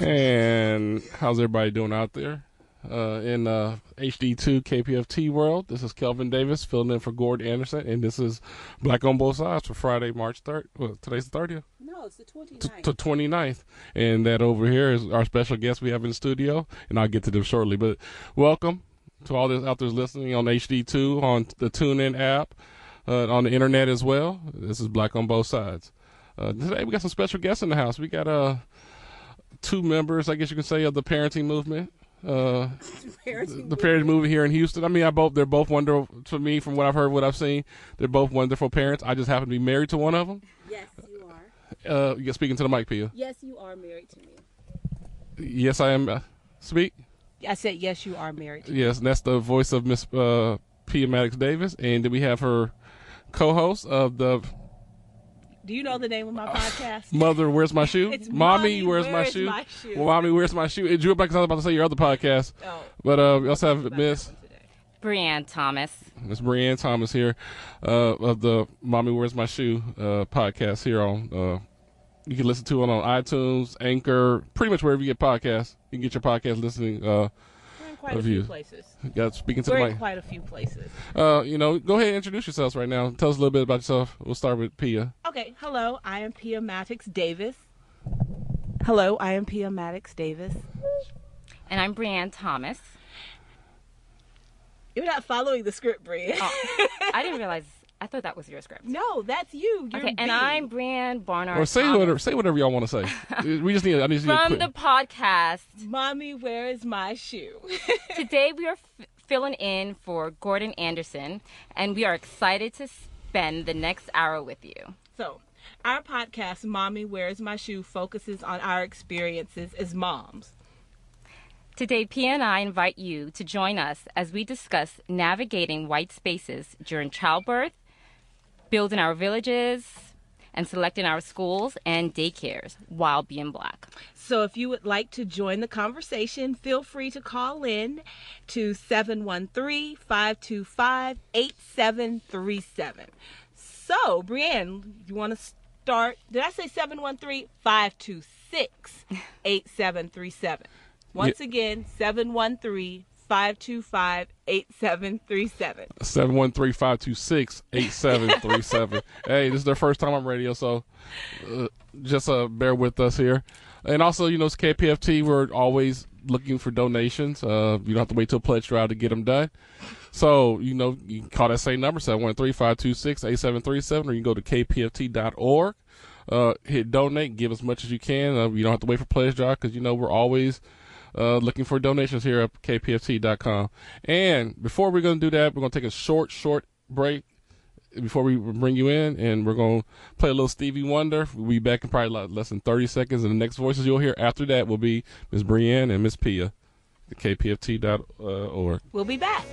And how's everybody doing out there? Uh, in uh, HD2 KPFT world, this is Kelvin Davis filling in for Gord Anderson, and this is Black on Both Sides for Friday, March 3rd. Well, today's the 30th? No, it's the 29th. To, to 29th. And that over here is our special guest we have in the studio, and I'll get to them shortly. But welcome to all this out there listening on HD2, on the TuneIn app, uh, on the internet as well. This is Black on Both Sides. Uh, today we got some special guests in the house. We got uh, two members, I guess you can say, of the parenting movement. Uh, Parenting the parenting movement here in Houston. I mean, I both they're both wonderful to me from what I've heard, what I've seen. They're both wonderful parents. I just happen to be married to one of them. Yes, you are. Uh, you're speaking to the mic, Pia. Yes, you are married to me. Yes, I am. Uh, speak. I said yes, you are married to me. Yes, and that's the voice of Miss uh, Pia Maddox Davis, and then we have her co-host of the Do you know the name of my podcast? Mother, Where's My Shoe? It's Mommy, Mommy, Where's, My, shoe? My Shoe. Well, Mommy, Where's My Shoe? It drew it back because I was about to say your other podcast, Oh, but uh, we also have about Miss that. Brianne Thomas. Miss Brianne Thomas here uh, of the Mommy Where's My Shoe uh, podcast here on. Uh, you can listen to it on iTunes, Anchor, pretty much wherever you get podcasts. You can get your podcast listening. We're quite a Reviews. few places. got speaking to We're the in mic. quite a few places. Uh, you know, go ahead and introduce yourselves right now. Tell us a little bit about yourself. We'll start with Pia. Okay, hello, I am Pia Maddox Davis. Hello, I am Pia Maddox Davis. And I'm Brianne Thomas. You're not following the script, Brie. Oh, I didn't realize. I thought that was your script. no, that's you. You're Okay, and B. I'm Brianne Barnard. Or say Thomas whatever, say whatever y'all want to say. we just need. I need From the podcast. Mommy, where is my shoe? Today we are f- filling in for Gordon Anderson, and we are excited to spend the next hour with you. So, our podcast, Mommy Where's My Shoe, focuses on our experiences as moms. Today, P and I invite you to join us as we discuss navigating white spaces during childbirth, building our villages, and selecting our schools and daycares while being black. So, if you would like to join the conversation, feel free to call in to 713 525 8737. So, Brienne, you want to start? Did I say 713 526 8737? Once again, 713 525 8737. 713-526-8737. hey, this is their first time on radio, so uh, just uh, bear with us here. And also, you know, it's KPFT. We're always looking for donations. Uh, you don't have to wait till pledge drive to get them done. So, you know, you can call that same number, 713-526-8737, or you can go to kpft.org. Uh, hit donate, give as much as you can. Uh, you don't have to wait for pledge drive because, you know, we're always uh, looking for donations here at kpft.com. And before we're going to do that, we're going to take a short, short break before we bring you in, and we're going to play a little Stevie Wonder. We'll be back in probably less than 30 seconds, and the next voices you'll hear after that will be Miss Brienne and Miss Pia at kpft.org. We'll be back.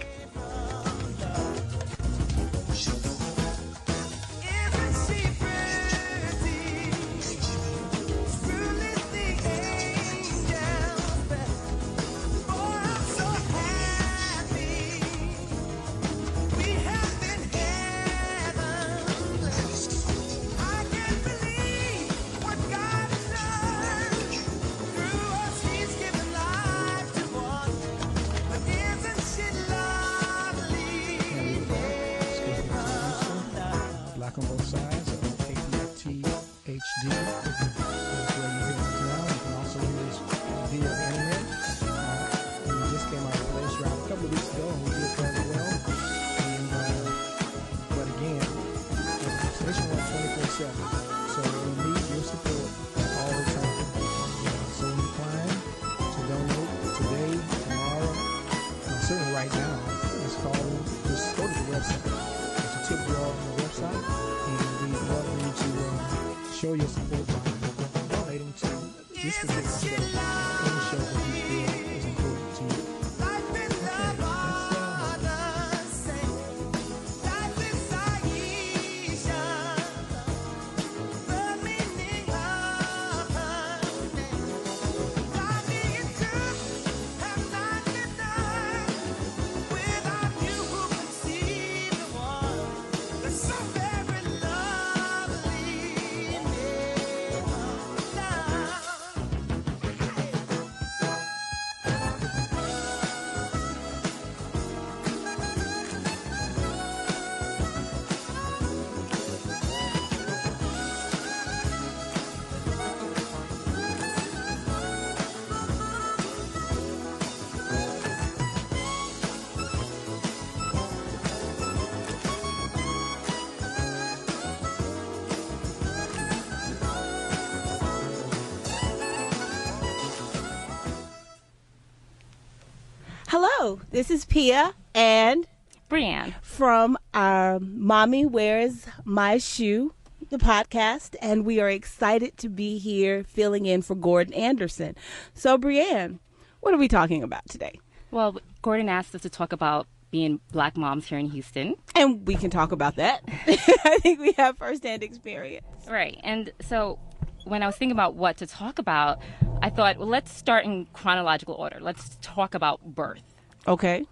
Hello, this is Pia and Brianne. from our Mommy Where's My Shoe, the podcast, and we are excited to be here filling in for Gordon Anderson. So, Brianne, what are we talking about today? Well, Gordon asked us to talk about being black moms here in Houston. And we can talk about that. I think we have firsthand experience. Right. And so when I was thinking about what to talk about, I thought, well, let's start in chronological order. Let's talk about birth. Okay.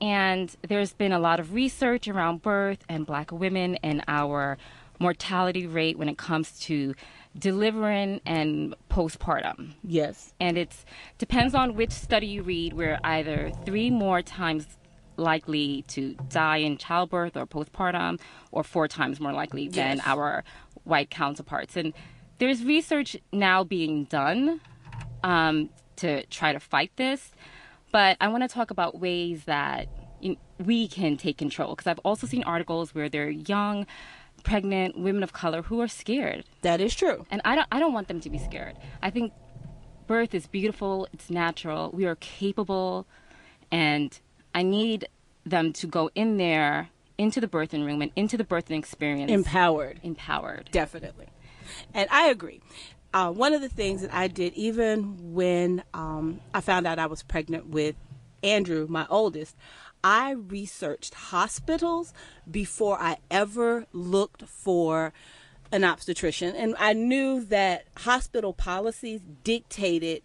And there's been a lot of research around birth and black women and our mortality rate when it comes to delivering and postpartum. Yes. And it depends on which study you read. We're either three more times likely to die in childbirth or postpartum, or four times more likely than our white counterparts. And there's research now being done um, to try to fight this. But I want to talk about ways that we can take control because I've also seen articles where they're young, pregnant women of color who are scared That is true. and I don't I don't want them to be scared. I think birth is beautiful, it's natural. We are capable and I need them to go in there into the birthing room and into the birthing experience Empowered. empowered. Definitely. And I agree. Uh, one of the things that I did, even when um, I found out I was pregnant with Andrew, my oldest, I researched hospitals before I ever looked for an obstetrician. And I knew that hospital policies dictated,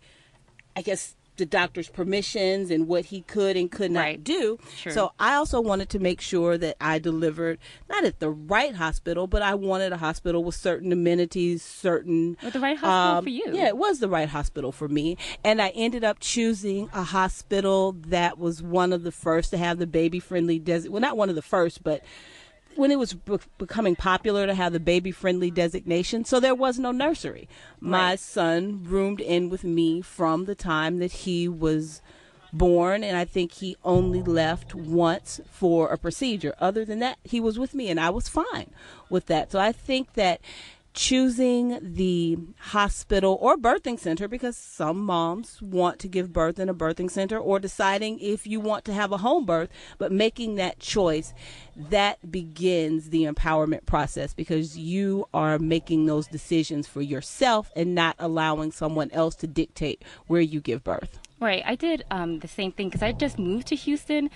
I guess, the doctor's permissions and what he could and could not Right. do. Sure. So I also wanted to make sure that I delivered not at the right hospital, but I wanted a hospital with certain amenities, certain With the right hospital um, for you. Yeah, it was the right hospital for me, and I ended up choosing a hospital that was one of the first to have the baby friendly desert. Well, not one of the first, but when it was be- becoming popular to have the baby friendly designation, so there was no nursery. My Right. son roomed in with me from the time that he was born, and I think he only left once for a procedure. Other than that, he was with me, and I was fine with that. So I think that choosing the hospital or birthing center because some moms want to give birth in a birthing center or deciding if you want to have a home birth but making that choice that begins the empowerment process because you are making those decisions for yourself and not allowing someone else to dictate where you give birth Right. I did um, the same thing because I just moved to Houston,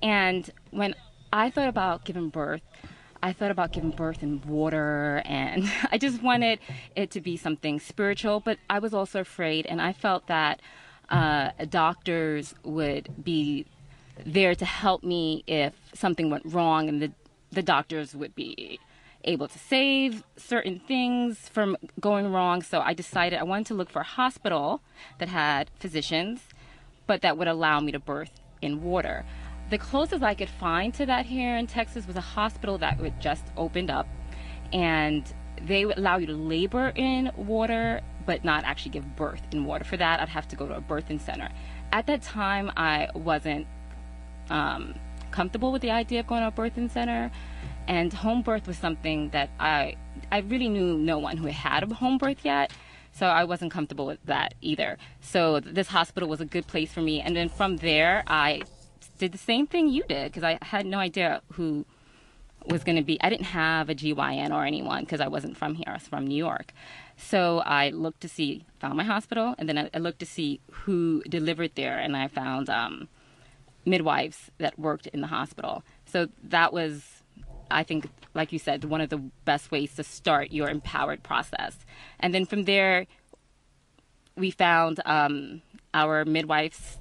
and when I thought about giving birth, I thought about giving birth in water, and I just wanted it to be something spiritual. But I was also afraid, and I felt that uh, doctors would be there to help me if something went wrong, and the the doctors would be able to save certain things from going wrong. So I decided I wanted to look for a hospital that had physicians, but that would allow me to birth in water. The closest I could find to that here in Texas was a hospital that would just opened up, and they would allow you to labor in water, but not actually give birth in water. For that, I'd have to go to a birthing center. At that time, I wasn't um, comfortable with the idea of going to a birthing center, and home birth was something that I I really knew no one who had a home birth yet, so I wasn't comfortable with that either. So this hospital was a good place for me, and then from there I did the same thing you did because I had no idea who was going to be I didn't have a GYN or anyone because I wasn't from here. I was from New York. So I looked to see, found my hospital, and then I, I looked to see who delivered there, and I found um, midwives that worked in the hospital. So that was, I think, like you said, one of the best ways to start your empowered process. And then from there, we found um, our midwives.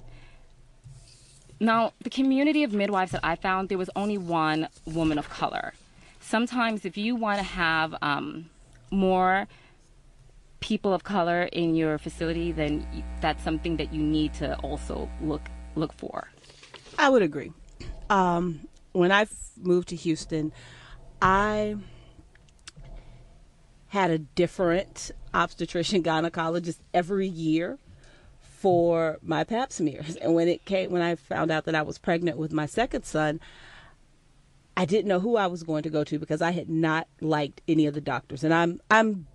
Now, the community of midwives that I found, there was only one woman of color. Sometimes, if you want to have um, more people of color in your facility, then that's something that you need to also look look for. I would agree. Um, when I moved to Houston, I had a different obstetrician gynecologist every year for my pap smears. And when it came, when I found out that I was pregnant with my second son, I didn't know who I was going to go to because I had not liked any of the doctors. And I'm I'm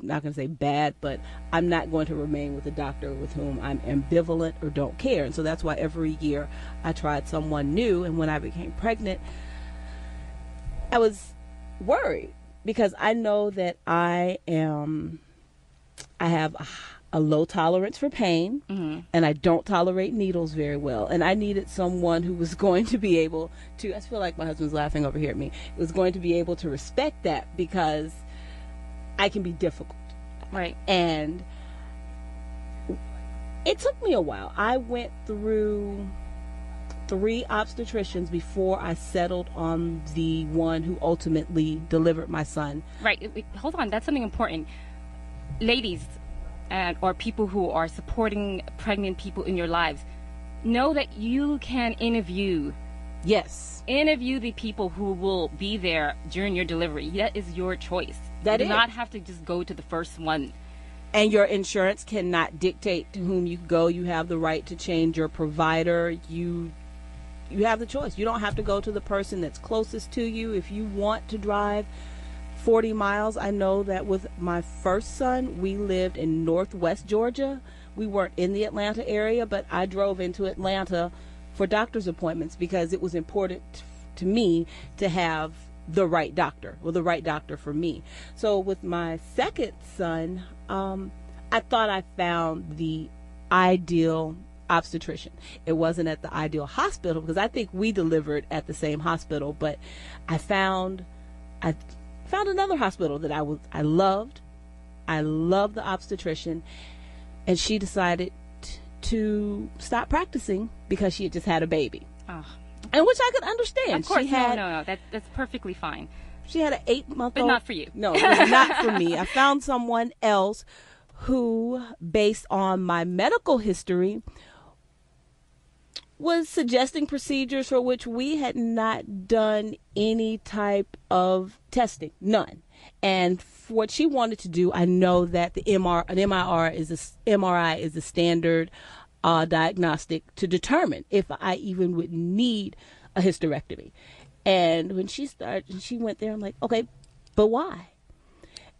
not going to say bad, but I'm not going to remain with a doctor with whom I'm ambivalent or don't care. And so that's why every year I tried someone new. And when I became pregnant, I was worried because I know that I am, I have a, low tolerance for pain mm-hmm. and I don't tolerate needles very well. And I needed someone who was going to be able to, I feel like my husband's laughing over here at me, was going to be able to respect that because I can be difficult. Right. And it took me a while. I went through three obstetricians before I settled on the one who ultimately delivered my son. Right. Hold on. That's something important. Ladies, and or people who are supporting pregnant people in your lives, know that you can interview Yes. interview the people who will be there during your delivery. That is your choice. That you is. do not have to just go to the first one. And your insurance cannot dictate to whom you go. You have the right to change your provider. You you have the choice. You don't have to go to the person that's closest to you if you want to drive 40 miles. I know that with my first son, we lived in northwest Georgia. We weren't in the Atlanta area, but I drove into Atlanta for doctor's appointments because it was important to me to have the right doctor, or the right doctor for me. So with my second son, um, I thought I found the ideal obstetrician. It wasn't at the ideal hospital because I think we delivered at the same hospital, but I found I found another hospital that I was I loved. I loved the obstetrician and she decided to stop practicing because she had just had a baby. Oh, And which I could understand. of course, she had no, no, no. That, that's perfectly fine. she had an eight month But old. not for you. No, it was not for me. I found someone else who, based on my medical history, was suggesting procedures for which we had not done any type of testing, none. And what she wanted to do, I know that the MR, an MRI is a, MRI is a standard uh, diagnostic to determine if I even would need a hysterectomy. And when she started, she went there. I'm like, okay, but why?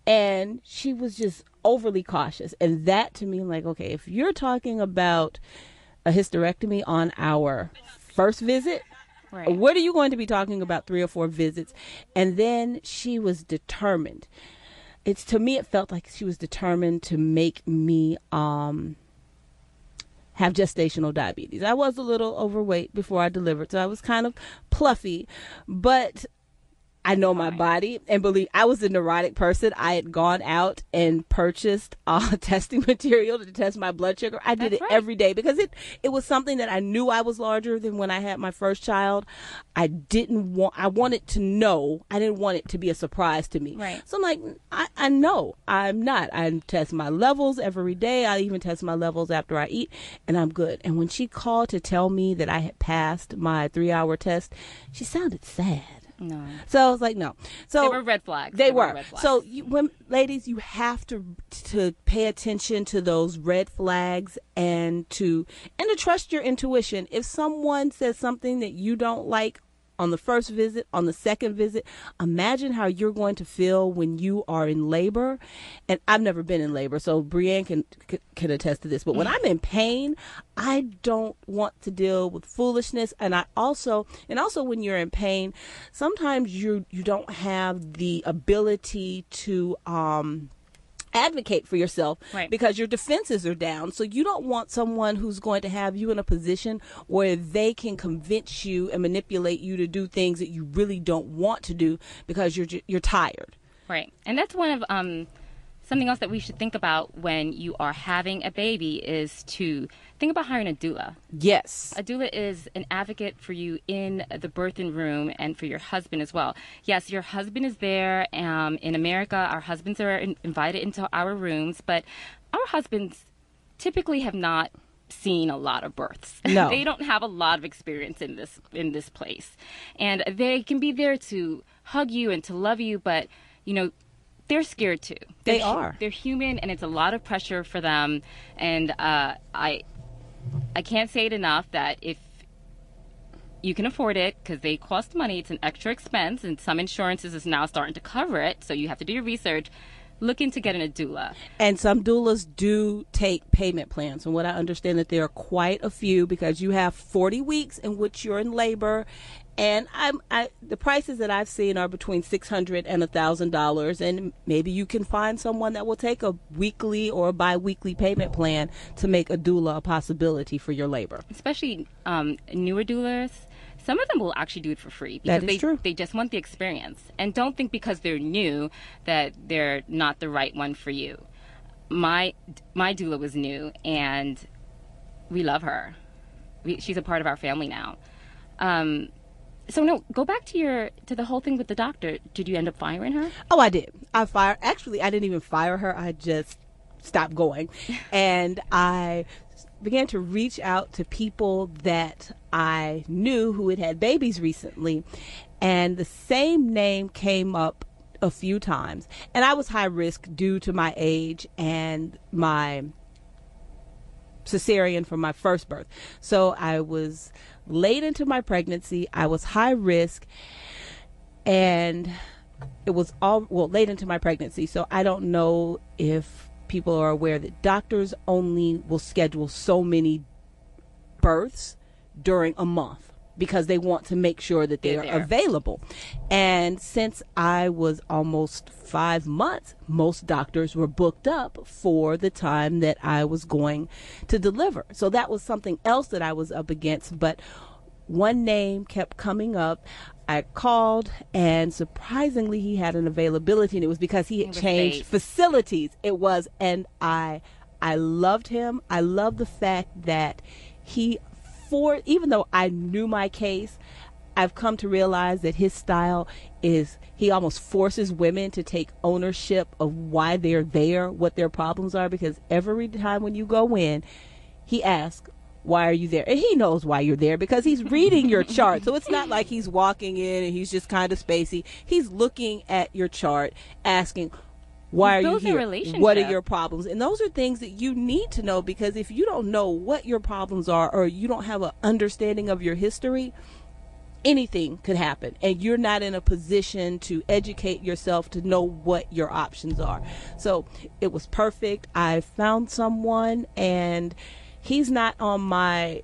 and she was just overly cautious and that to me I'm like okay if you're talking about a hysterectomy on our first visit Right. what are you going to be talking about three or four visits and then she was determined it's to me it felt like she was determined to make me um have gestational diabetes. I was a little overweight before I delivered, so I was kind of pluffy, but I know my body and believe I was a neurotic person. I had gone out and purchased uh, testing material to test my blood sugar. I did That's it right. every day because it it was something that I knew I was larger than when I had my first child. I didn't want I wanted to know. I didn't want it to be a surprise to me. Right. So I'm like, I, I know I'm not. I test my levels every day. I even test my levels after I eat, and I'm good. And when she called to tell me that I had passed my three hour test, she sounded sad. No. So I was like, no. So They were red flags. They, were. red flags. So, you, when, ladies, you have to to pay attention to those red flags and to and to trust your intuition. If someone says something that you don't like on the first visit, on the second visit, imagine how you're going to feel when you are in labor. And I've never been in labor, so Brienne can can, can attest to this. But when I'm in pain, I don't want to deal with foolishness. And I also, and also when you're in pain, sometimes you you don't have the ability to um advocate for yourself Right. because your defenses are down. So you don't want someone who's going to have you in a position where they can convince you and manipulate you to do things that you really don't want to do because you're you're tired. Right. And that's one of um, something else that we should think about when you are having a baby is to think about hiring a doula. Yes. A doula is an advocate for you in the birthing room and for your husband as well. Yes, your husband is there. Um, in America, our husbands are in- invited into our rooms, but our husbands typically have not seen a lot of births. No. they don't have a lot of experience in this in this place, and they can be there to hug you and to love you, but you know. They're scared too. They They're hu- are. They're human, and it's a lot of pressure for them. And uh, I, I can't say it enough that if you can afford it because they cost money, it's an extra expense, and some insurances is now starting to cover it. So you have to do your research. look into getting a doula. And some doulas do take payment plans. From what I understand, that there are quite a few because you have 40 weeks in which you're in labor. And I'm, I, the prices that I've seen are between six hundred and a thousand dollars, and maybe you can find someone that will take a weekly or bi-weekly payment plan to make a doula a possibility for your labor. especially um, newer doulas, some of them will actually do it for free because they true. they just want the experience and don't think because they're new that they're not the right one for you. My my doula was new and we love her. We, she's a part of our family now. Um, so no, go back to your to the whole thing with the doctor. Did you end up firing her? Oh, I did. I fired. Actually, I didn't even fire her. I just stopped going, and I began to reach out to people that I knew who had had babies recently, and the same name came up a few times, and I was high risk due to my age and my cesarean from my first birth. So I was late into my pregnancy. I was high risk and it was all well late into my pregnancy. So I don't know if people are aware that doctors only will schedule so many births during a month because they want to make sure that they They're are there. available. And since I was almost five months, most doctors were booked up for the time that I was going to deliver. So that was something else that I was up against. But one name kept coming up. I called, and surprisingly, he had an availability, and it was because he had changed facilities. It was, and I, I loved him. I love the fact that he, even though I knew my case, I've come to realize that his style is he almost forces women to take ownership of why they're there, what their problems are, because every time when you go in, he asks, why are you there? And he knows why you're there because he's reading your chart. So it's not like he's walking in and he's just kind of spacey. He's looking at your chart, asking, why are you builds a here? What are your problems? And those are things that you need to know because if you don't know what your problems are or you don't have an understanding of your history, anything could happen and you're not in a position to educate yourself to know what your options are so it was perfect i found someone and he's not on my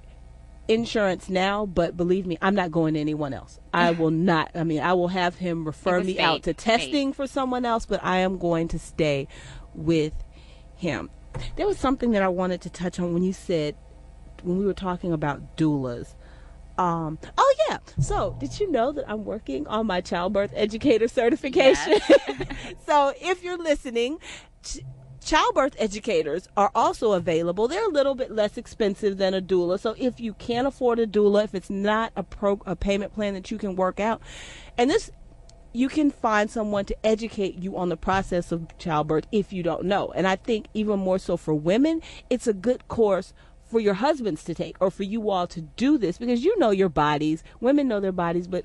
insurance now but believe me i'm not going to anyone else i will not i mean i will have him refer me out to fate. testing for someone else but i am going to stay with him there was something that i wanted to touch on when you said when we were talking about doulas um, oh yeah. So, did you know that I'm working on my childbirth educator certification? so, if you're listening, ch- childbirth educators are also available. They're a little bit less expensive than a doula. So, if you can't afford a doula, if it's not a pro a payment plan that you can work out, and this you can find someone to educate you on the process of childbirth if you don't know. And I think even more so for women, it's a good course for your husbands to take or for you all to do this because you know your bodies. Women know their bodies, but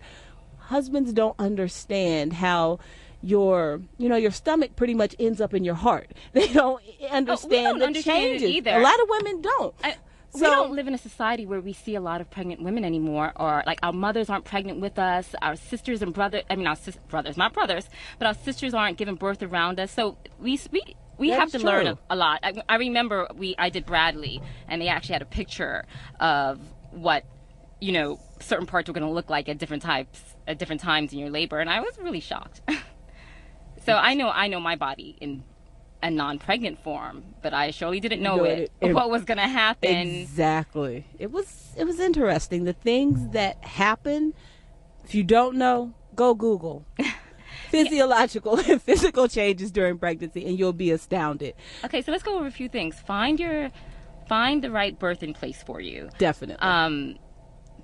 husbands don't understand how your you know your stomach pretty much ends up in your heart. They don't oh, understand don't the understand changes. either. A lot of women don't. I, we don't live in a society where we see a lot of pregnant women anymore, or like our mothers aren't pregnant with us, our sisters and brothers. I mean, our sis- brothers, not brothers, but our sisters aren't giving birth around us. So we we we have to learn a, a lot. I, I remember we I did Bradley, and they actually had a picture of what you know certain parts were going to look like at different types at different times in your labor, and I was really shocked. so I know I know my body in a non-pregnant form, but I surely didn't know it- it- what was going to happen. Exactly. It was it was interesting. The things that happen, if you don't know, go Google. Physiological and physical changes during pregnancy and you'll be astounded. Okay, so let's go over a few things. Find your find the right birthing place for you. Definitely. Um,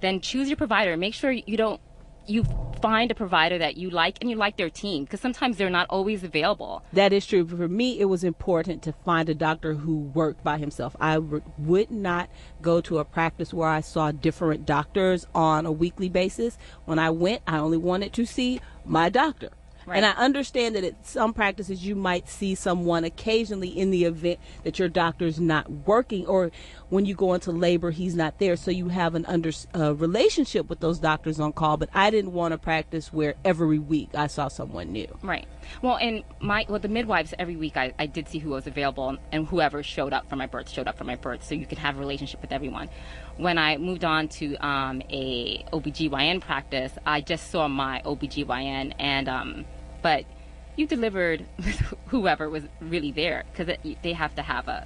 then choose your provider. Make sure you don't you find a provider that you like and you like their team because sometimes they're not always available. That is true. For me, it was important to find a doctor who worked by himself. I would not go to a practice where I saw different doctors on a weekly basis. When I went, I only wanted to see my doctor. And I understand that at some practices you might see someone occasionally in the event that your doctor's not working or when you go into labor he's not there so you have an under uh, relationship with those doctors on call but I didn't want to practice where every week I saw someone new. Right. Well, and my well, the midwives every week I, I did see who was available, and whoever showed up for my birth showed up for my birth, so you can have a relationship with everyone. When I moved on to um, a OBGYN practice, I just saw my OBGYN, and um, but you delivered whoever was really there because they have to have a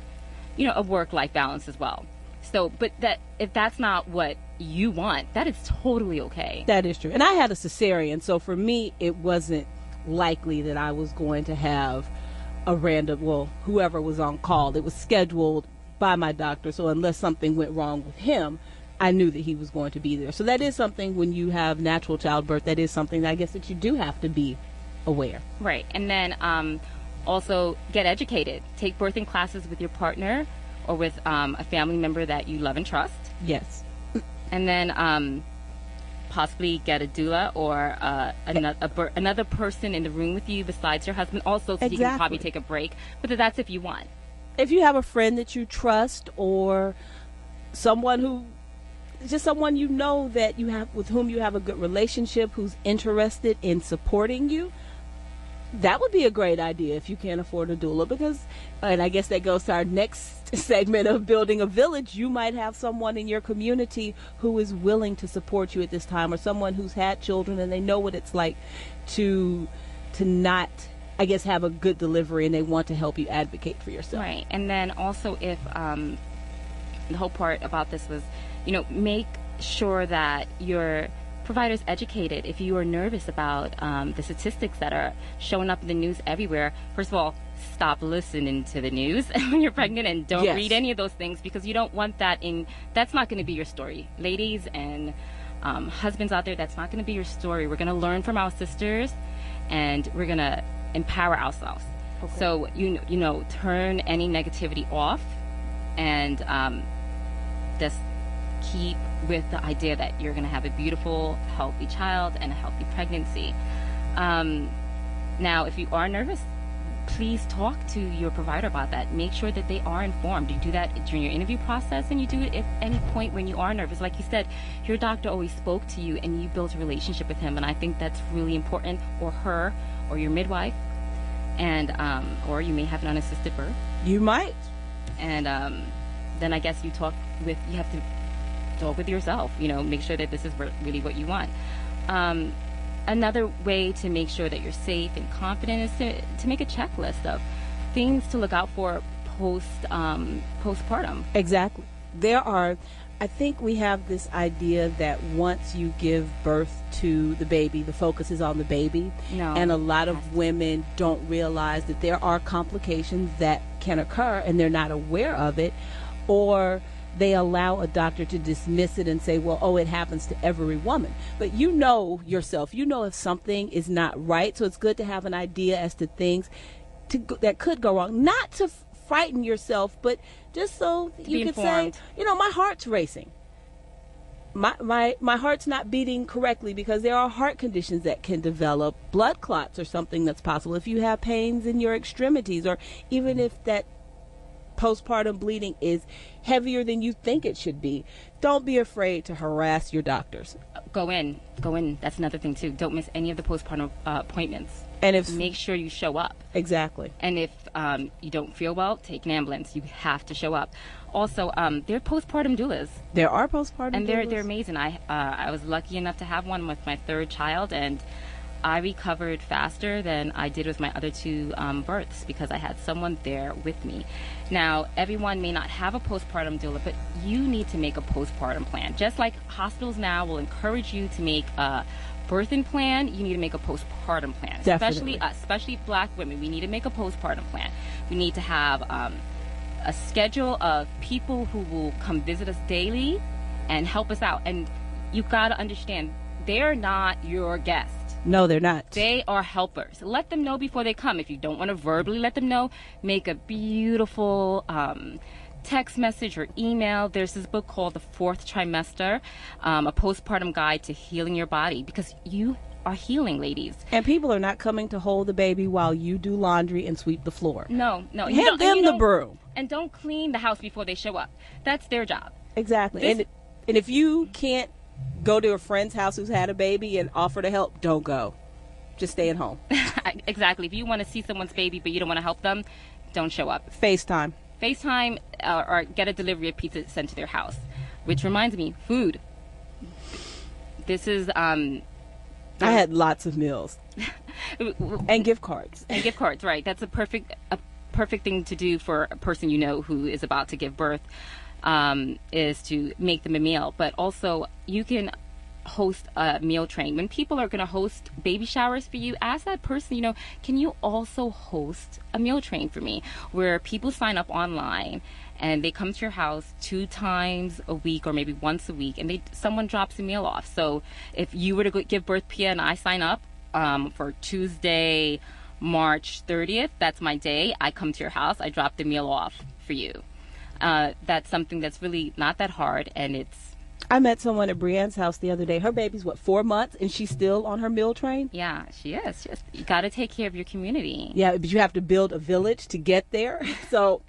you know a work life balance as well. So, but that if that's not what you want, that is totally okay. That is true. And I had a cesarean, so for me, it wasn't likely that I was going to have a random, well, whoever was on call. It was scheduled by my doctor, so unless something went wrong with him, I knew that he was going to be there. So that is something when you have natural childbirth, that is something that I guess that you do have to be aware. Right. And then um, also get educated. Take birthing classes with your partner or with um, a family member that you love and trust. Yes. And then um, possibly get a doula or uh, another, a, another person in the room with you besides your husband also so you can probably take a break. But that's if you want. if you have a friend that you trust or someone who just someone you know that you have with whom you have a good relationship who's interested in supporting you that would be a great idea if you can't afford a doula because and i guess that goes to our next segment of building a village you might have someone in your community who is willing to support you at this time or someone who's had children and they know what it's like to to not i guess have a good delivery and they want to help you advocate for yourself Right. And then also, if um, the whole part about this was, you know, make sure that your provider's educated. If you are nervous about um, the statistics that are showing up in the news everywhere, first of all, stop listening to the news when you're pregnant and don't Yes. read any of those things because you don't want that in. That's not going to be your story, ladies and um, husbands out there. That's not going to be your story. We're going to learn from our sisters, and we're going to empower ourselves. So you you know turn any negativity off, and um, just keep with the idea that you're going to have a beautiful, healthy child and a healthy pregnancy. Um, now, if you are nervous, please talk to your provider about that. Make sure that they are informed. You do that during your interview process, and you do it at any point when you are nervous. Like you said, your doctor always spoke to you, and you built a relationship with him, and I think that's really important, or her, or your midwife, and um, or you may have an unassisted birth You might. and um, then I guess you talk with you have to talk with yourself. You know, make sure that this is really what you want. Um, another way to make sure that you're safe and confident is to, to make a checklist of things to look out for post um, postpartum. Exactly. There are, I think we have this idea that once you give birth to the baby, the focus is on the baby. No. And a lot of women don't realize that there are complications that can occur and they're not aware of it. Or they allow a doctor to dismiss it and say, well, oh, it happens to every woman. But you know yourself, you know if something is not right. So it's good to have an idea as to things to, that could go wrong. Not to frighten yourself, but just so you be could informed. say, you know, my heart's racing. My, my my heart's not beating correctly because there are heart conditions that can develop blood clots or something that's possible if you have pains in your extremities or even if that postpartum bleeding is heavier than you think it should be don't be afraid to harass your doctors Go in, go in. That's another thing too. Don't miss any of the postpartum uh, appointments. and if Make sure you show up. exactly And if um, you don't feel well, take an ambulance. You have to show up. Also, um, there are postpartum doulas. there are postpartum and they're they're amazing. I uh, I was lucky enough to have one with my third child, and I recovered faster than I did with my other two um, births because I had someone there with me. Now, everyone may not have a postpartum doula, but you need to make a postpartum plan. Just like hospitals now will encourage you to make a birthing plan, you need to make a postpartum plan. Definitely. Especially us, especially black women, we need to make a postpartum plan. We need to have um, a schedule of people who will come visit us daily and help us out. And you've got to understand, they're not your guest. No they're not They are helpers. Let them know before they come. If you don't want to verbally let them know, make a beautiful um, text message or email. There's this book called The Fourth Trimester, um, a postpartum guide to healing your body because you are healing, ladies. and people are not coming to hold the baby while you do laundry and sweep the floor No, no. hand and them the broom And don't clean the house before they show up. That's their job. Exactly. This- and and if you can't go to a friend's house who's had a baby and offer to help, don't go. just stay at home. exactly. If you want to see someone's baby but you don't want to help them, don't show up. FaceTime. FaceTime uh, or get a delivery of pizza sent to their house. Which reminds me, food. This is um, I had lots of meals and gift cards. and gift cards, right? That's a perfect a perfect thing to do for a person you know who is about to give birth. Um, is to make them a meal, but also you can host a meal train. When people are going to host baby showers for you, ask that person, you know, can you also host a meal train for me where people sign up online and they come to your house two times a week or maybe once a week and they someone drops a meal off. So if you were to give birth Pia and I sign up um, for Tuesday, March 30th, that's my day. I come to your house, I drop the meal off for you. Uh, that's something that's really not that hard and it's I met someone at Brienne's house the other day. Her baby's what four months, and she's still on her meal train. Yeah, she is. Just you got to take care of your community. Yeah, but you have to build a village to get there. So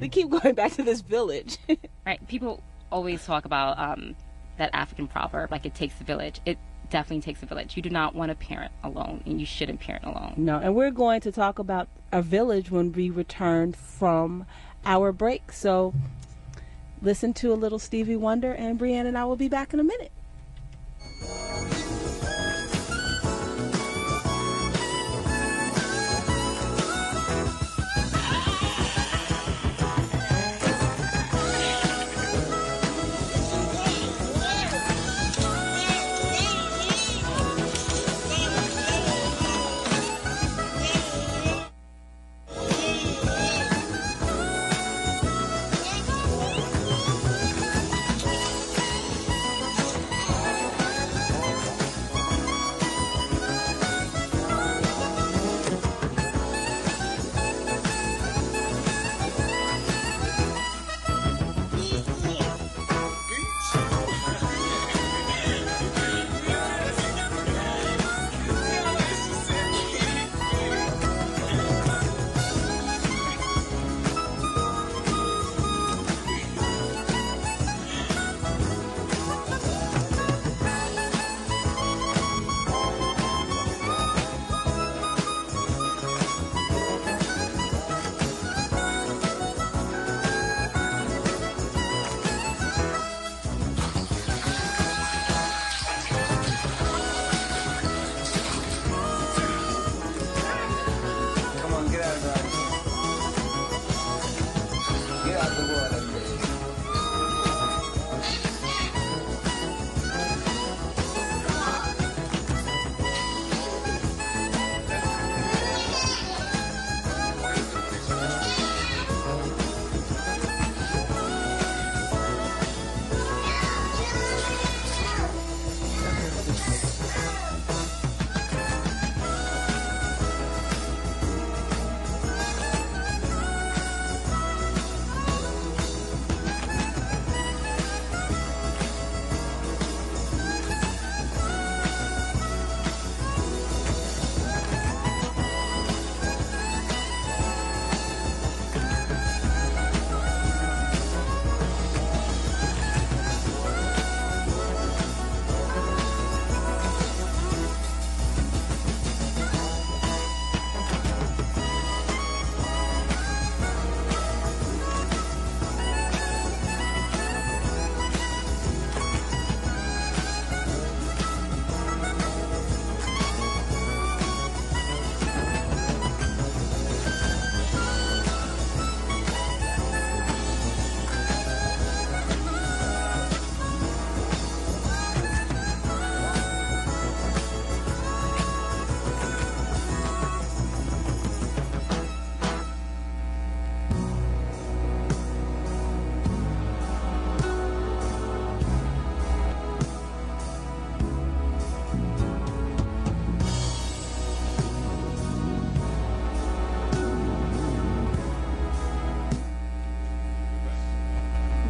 we keep going back to this village. Right? People always talk about um, that African proverb, like it takes a village. It definitely takes a village. You do not want to parent alone, and you shouldn't parent alone. no, and we're going to talk about a village when we return from our break. So listen to a little Stevie Wonder, and Brienne and I will be back in a minute.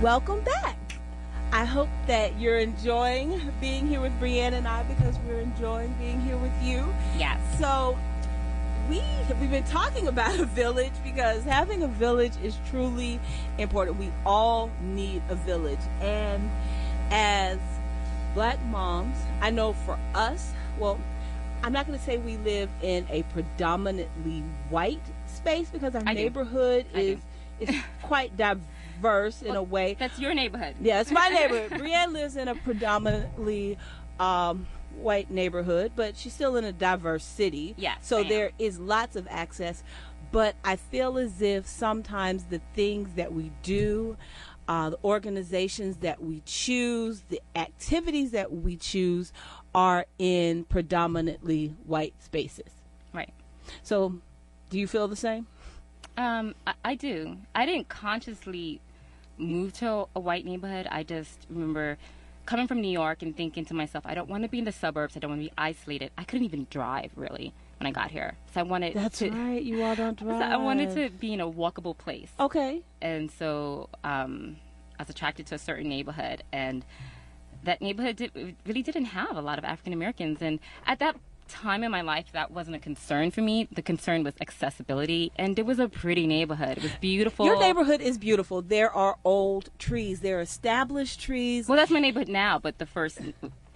Welcome back. I hope that you're enjoying being here with Brienne and I because we're enjoying being here with you. Yes. So we we've been talking about a village because having a village is truly important. We all need a village, and as black moms, I know for us, well, I'm not going to say we live in a predominantly white space because our I neighborhood I is is quite diverse in a way. That's your neighborhood. Yeah, it's my neighborhood. Brienne lives in a predominantly um, white neighborhood, but she's still in a diverse city. Yes, So there is lots of access. But I feel as if sometimes the things that we do, uh, the organizations that we choose, the activities that we choose are in predominantly white spaces. Right. So do you feel the same? Um, I, I do. I didn't consciously move to a white neighborhood. I just remember coming from New York and thinking to myself, I don't want to be in the suburbs. I don't want to be isolated. I couldn't even drive really when I got here. So I wanted That's to. right. You all don't So drive. I wanted to be in a walkable place. Okay. and so um, I was attracted to a certain neighborhood, and that neighborhood did, really didn't have a lot of African Americans. And at that time in my life, that wasn't a concern for me. The concern was accessibility, and it was a pretty neighborhood. It was beautiful. Your neighborhood is beautiful. There are old trees. There are established trees. Well, that's my neighborhood now, but the first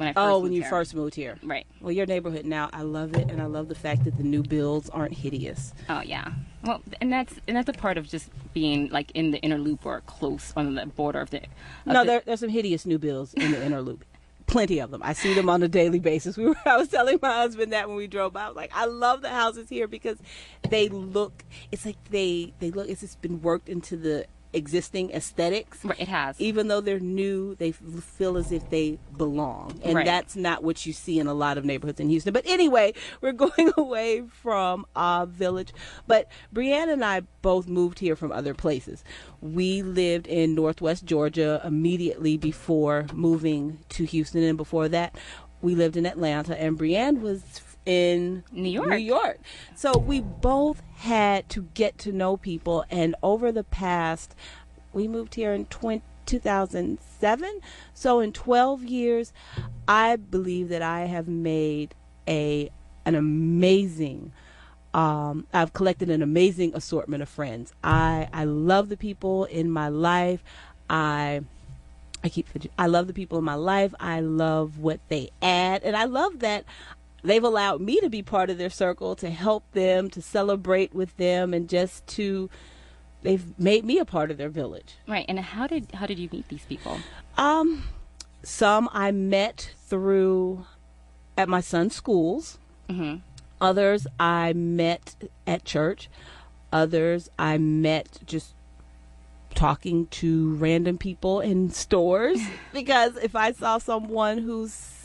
when I first oh, moved when you here. first moved here. right. Well, your neighborhood now, I love it, and I love the fact that the new builds aren't hideous. Oh yeah. Well, and that's and that's a part of just being like in the inner loop or close on the border of the. Of no, the- there, there's some hideous new builds in the inner loop. Plenty of them. I see them on a daily basis. We were, I was telling my husband that when we drove by. I was like, I love the houses here because they look. It's like they they look. It's just been worked into the existing aesthetics. Right, it has. even though they're new, they feel as if they belong. And Right. that's not what you see in a lot of neighborhoods in Houston. But anyway, we're going away from our village. But Brianna and I both moved here from other places. We lived in Northwest Georgia immediately before moving to Houston. And before that, we lived in Atlanta. And Brianne was in New York. New York. So we both had to get to know people. And over the past, we moved here in 20, 2007. So in 12 years, I believe that I have made a an amazing um, I've collected an amazing assortment of friends. I I love the people in my life. I I keep I love the people in my life. I love what they add, and I love that they've allowed me to be part of their circle, to help them, to celebrate with them, and just to they've made me a part of their village. Right. And how did how did you meet these people? Um, some I met through at my son's schools. hmm Others I met at church. Others I met just talking to random people in stores because if I saw someone who's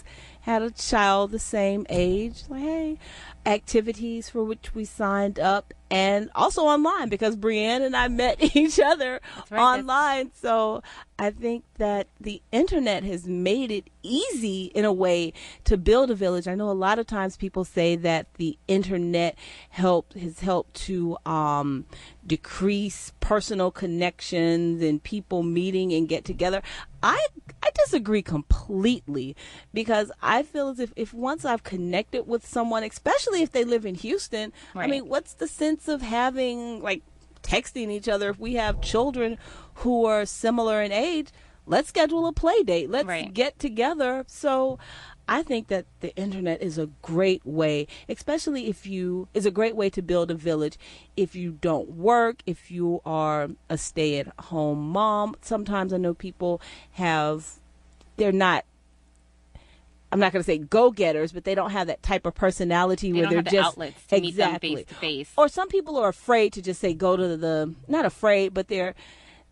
had a child the same age, like hey, activities for which we signed up and also online because Brienne and I met each other right, that's- online. So I think that the internet has made it easy in a way to build a village. I know a lot of times people say that the internet helped has helped to um, decrease personal connections and people meeting and get together. I I disagree completely because I feel as if if once I've connected with someone, especially if they live in Houston, I mean, what's the sense of having like texting each other if we have children who are similar in age? Let's schedule a play date. Let's Right. get together. So I think that the internet is a great way, especially if you is a great way to build a village. If you don't work, if you are a stay-at-home mom, sometimes I know people have they're not I'm not going to say go-getters, but they don't have that type of personality They where they're the just outlets to meet them exactly. face to face. Or some people are afraid to just say go to the not afraid, but they're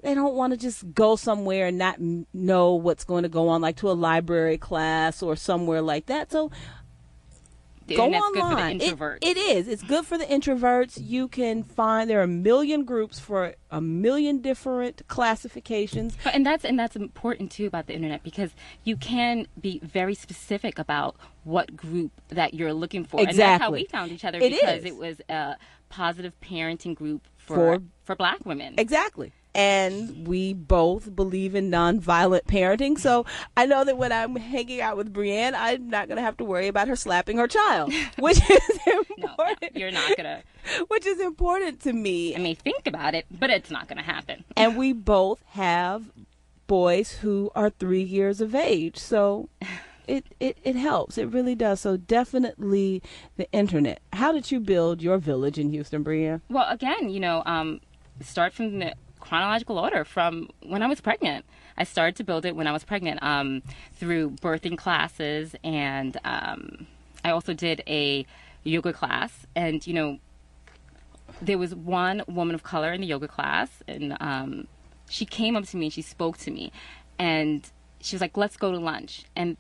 they don't want to just go somewhere and not know what's going to go on, like to a library class or somewhere like that. So The go internet's good for the online. It- it is. It's good for the introverts. You can find there are a million groups for a million different classifications. But- and that's and that's important too about the internet because you can be very specific about what group that you're looking for. And that's how we found each other It because is. it was a positive parenting group for For- for, black women. Exactly. And we both believe in nonviolent parenting. So I know that when I'm hanging out with Brienne, I'm not going to have to worry about her slapping her child, which is no, no, important. you're not gonna. which is important to me. I may think about it, but it's not gonna happen. and we both have boys who are three years of age. So it, it, it helps. It really does. So definitely the internet. How did you build your village in Houston, Bria? Well, again, you know, um, start from the chronological order from when I was pregnant. I started to build it when I was pregnant um, through birthing classes, and um, I also did a yoga class. And you know, there was one woman of color in the yoga class, and um, she came up to me and she spoke to me, and she was like, "Let's go to lunch." And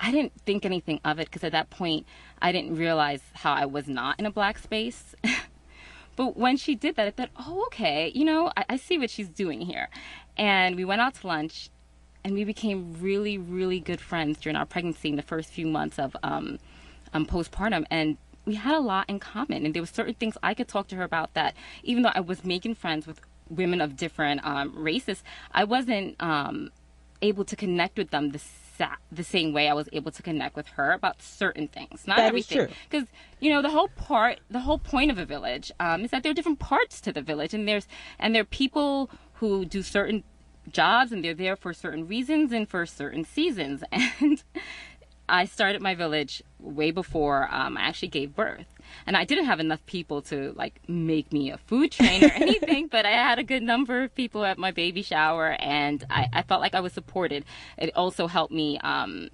I didn't think anything of it because at that point I didn't realize how I was not in a black space. but when she did that, I thought, oh, okay, you know, I, I see what she's doing here. And we went out to lunch and we became really, really good friends during our pregnancy in the first few months of um, um, postpartum. And we had a lot in common. And there were certain things I could talk to her about that, even though I was making friends with women of different um, races, I wasn't um, able to connect with them the sa- the same way I was able to connect with her about certain things. Not That everything, because you know the whole part, the whole point of a village um, is that there are different parts to the village, and there's and there are people who do certain jobs, and they're there for certain reasons and for certain seasons. And I started my village way before um, I actually gave birth. And I didn't have enough people to like make me a food train or anything, but I had a good number of people at my baby shower and I, I felt like I was supported. It also helped me um,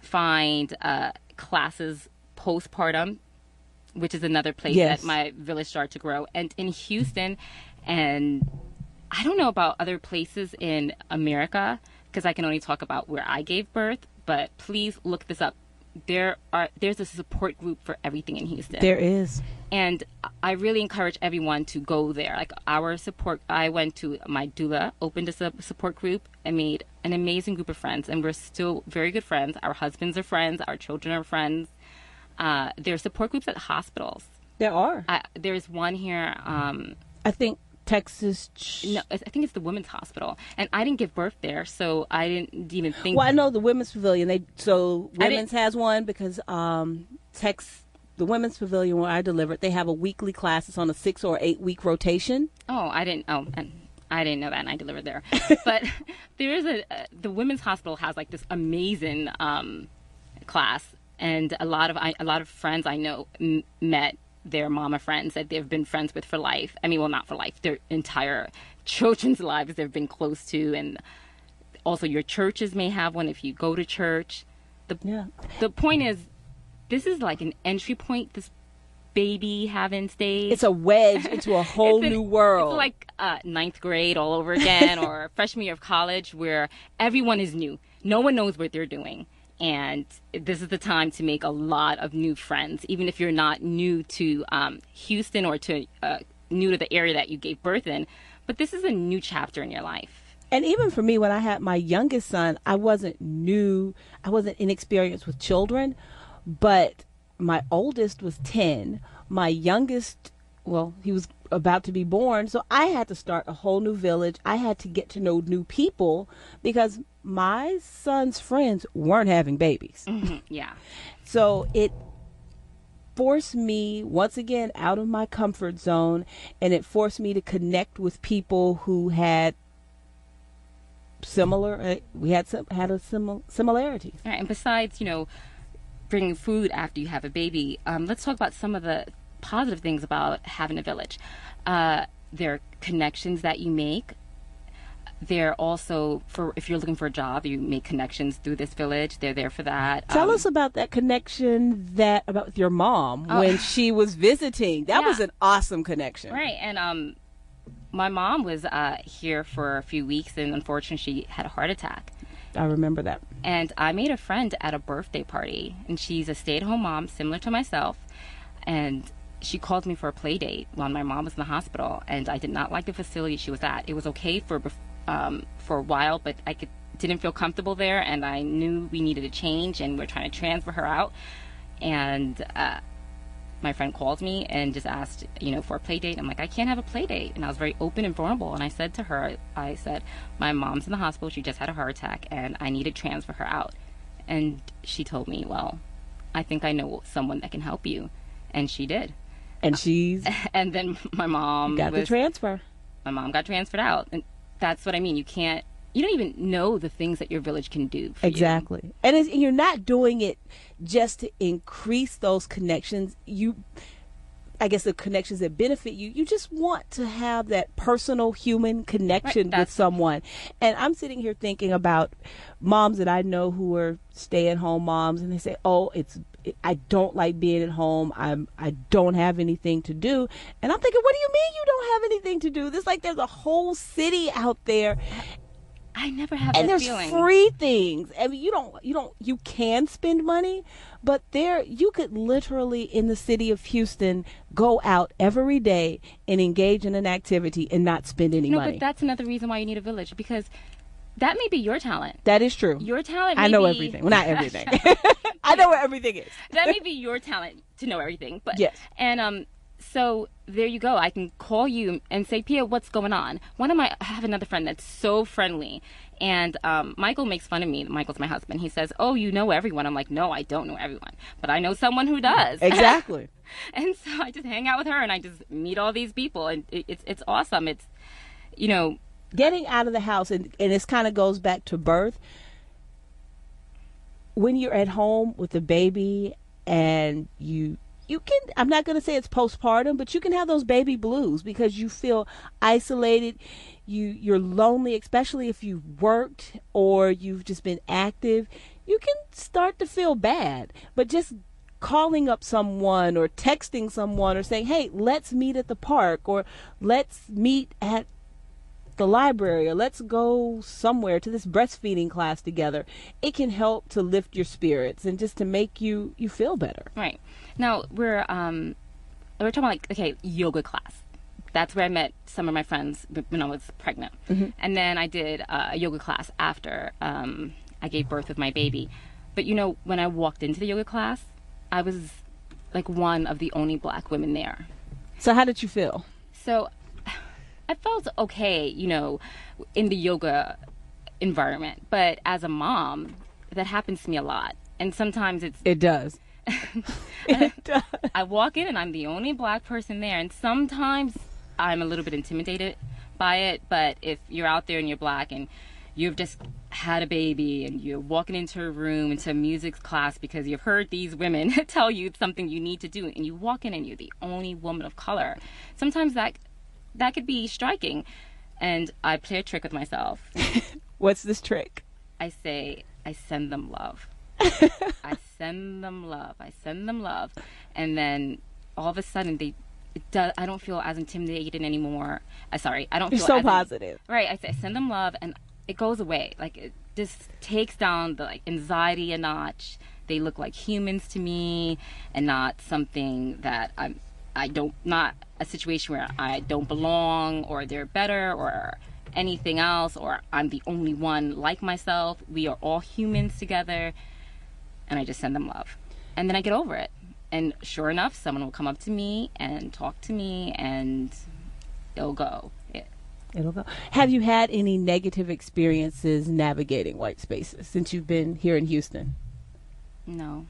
find uh, classes postpartum, which is another place Yes. that my village started to grow. And in Houston, and I don't know about other places in America because I can only talk about where I gave birth, but please look this up. There are there's a support group for everything in Houston. There is. and I really encourage everyone to go there. Like our support I went to my doula opened a support group and made an amazing group of friends and we're still very good friends. Our husbands are friends, our children are friends. Uh, there are support groups at hospitals. There are. I, there's one here um, I think Texas. Ch- no, I think it's the women's hospital, and I didn't give birth there, so I didn't even think. Well, I know the women's pavilion. They so women's has one because um Tex the women's pavilion where I delivered they have a weekly class. It's on a six or eight week rotation. Oh, I didn't. Oh, and I didn't know that, and I delivered there. but there is a uh, the women's hospital has like this amazing um, class, and a lot of I, a lot of friends I know m- met their mama friends that they've been friends with for life. I mean, well, not for life, their entire children's lives they've been close to, and also your churches may have one if you go to church. The Yeah. the point is, this is like an entry point. This baby having stage. It's a wedge into a whole an- new world. It's like uh, ninth grade all over again, or freshman year of college, where everyone is new. No one knows what they're doing, and this is the time to make a lot of new friends, even if you're not new to um, Houston or to uh, new to the area that you gave birth in. But this is a new chapter in your life. And even for me, when I had my youngest son, I wasn't new, I wasn't inexperienced with children, but my oldest was 10. My youngest, well, he was about to be born. So I had to start a whole new village. I had to get to know new people because my son's friends weren't having babies. Yeah. So it forced me once again out of my comfort zone and it forced me to connect with people who had similar uh, we had some had a simil- similarity. All right, and besides, you know, bringing food after you have a baby, um, let's talk about some of the positive things about having a village. Uh, there are connections that you make. There also, for if you're looking for a job, you make connections through this village. They're there for that. Tell Um, us about that connection that about with your mom Oh. when she was visiting. That Yeah. was an awesome connection. Right, and um, my mom was uh, here for a few weeks, and unfortunately, she had a heart attack. I remember that. and I made a friend at a birthday party, and she's a stay-at-home mom, similar to myself, and she called me for a play date while my mom was in the hospital, and I did not like the facility she was at. It was okay for um, for a while, but I could didn't feel comfortable there, and I knew we needed a change, and we're trying to transfer her out, and. Uh, my friend called me and just asked, you know, for a play date. I'm like, I can't have a play date. And I was very open and vulnerable. And I said to her, I said, my mom's in the hospital. She just had a heart attack and I need to transfer her out. And she told me, well, I think I know someone that can help you. And she did. And she's And then my mom got the transfer. my mom got transferred out. And that's what I mean. You can't you don't even know the things that your village can do. For you. Exactly. And, and you're not doing it just to increase those connections. You, I guess, the connections that benefit you. You just want to have that personal human connection with someone. And I'm sitting here thinking about moms that I know who are stay at home moms and they say, "Oh, it's I don't like being at home. I'm I don't have anything to do." And I'm thinking, "What do you mean you don't have anything to do? This like there's a whole city out there I never have and there's feeling. free things. I mean, you don't, you don't, you can spend money, but there, you could literally in the city of Houston go out every day and engage in an activity and not spend any no, money. No, but that's another reason why you need a village because that may be your talent. that is true. Your talent. I know be- everything. Well, not everything. I know where everything is. that may be your talent to know everything. But Yes. and um, so there you go. I can call you and say, Pia, what's going on? One of my, I have another friend that's so friendly, and um, Michael makes fun of me. Michael's my husband. He says, "Oh, you know everyone." I'm like, "No, I don't know everyone, but I know someone who does." Exactly. and so I just hang out with her, and I just meet all these people, and it, it's it's awesome. It's you know, getting out of the house and, and this kind of goes back to birth when you're at home with the baby and you you can i'm not going to say it's postpartum but you can have those baby blues because you feel isolated you you're lonely especially if you've worked or you've just been active you can start to feel bad but just calling up someone or texting someone or saying hey let's meet at the park or let's meet at the library or let's go somewhere to this breastfeeding class together it can help to lift your spirits and just to make you you feel better Right. Now we're um we're talking about like okay, yoga class. That's where I met some of my friends when I was pregnant. And then I did uh, a yoga class after um, I gave birth with my baby. But you know, when I walked into the yoga class, I was like one of the only black women there. so how did you feel So I felt okay, you know, in the yoga environment. But as a mom, that happens to me a lot. And sometimes it's it does it does I walk in and I'm the only black person there, and sometimes I'm a little bit intimidated by it. But if you're out there and you're black and you've just had a baby and you're walking into a room into a music class because you've heard these women tell you something you need to do, and you walk in and you're the only woman of color, sometimes that that could be striking. And I play a trick with myself. what's this trick I say, I send them love. I send them love. I send them love, and then all of a sudden they, it does. I don't feel as intimidated anymore. I sorry, I don't you're feel so as positive right. I say I send them love, and it goes away. Like it just takes down the like anxiety a notch. They look like humans to me, and not something that I'm. I don't not a situation where I don't belong or they're better or anything else or I'm the only one like myself. We are all humans together and I just send them love. And then I get over it. And sure enough, someone will come up to me and talk to me and it'll go. It, it'll go have you had any negative experiences navigating white spaces since you've been here in houston no.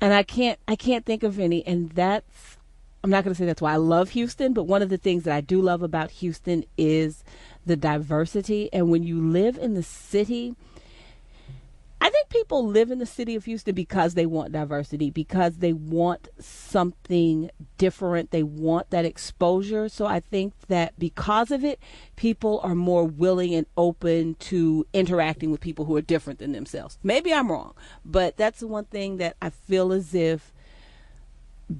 and I can't I can't think of any and that's I'm not going to say that's why I love Houston, but one of the things that I do love about Houston is the diversity and when you live in the city I think people live in the city of Houston because they want diversity, because they want something different. They want that exposure. So I think that because of it, people are more willing and open to interacting with people who are different than themselves. Maybe I'm wrong, but that's the one thing that I feel as if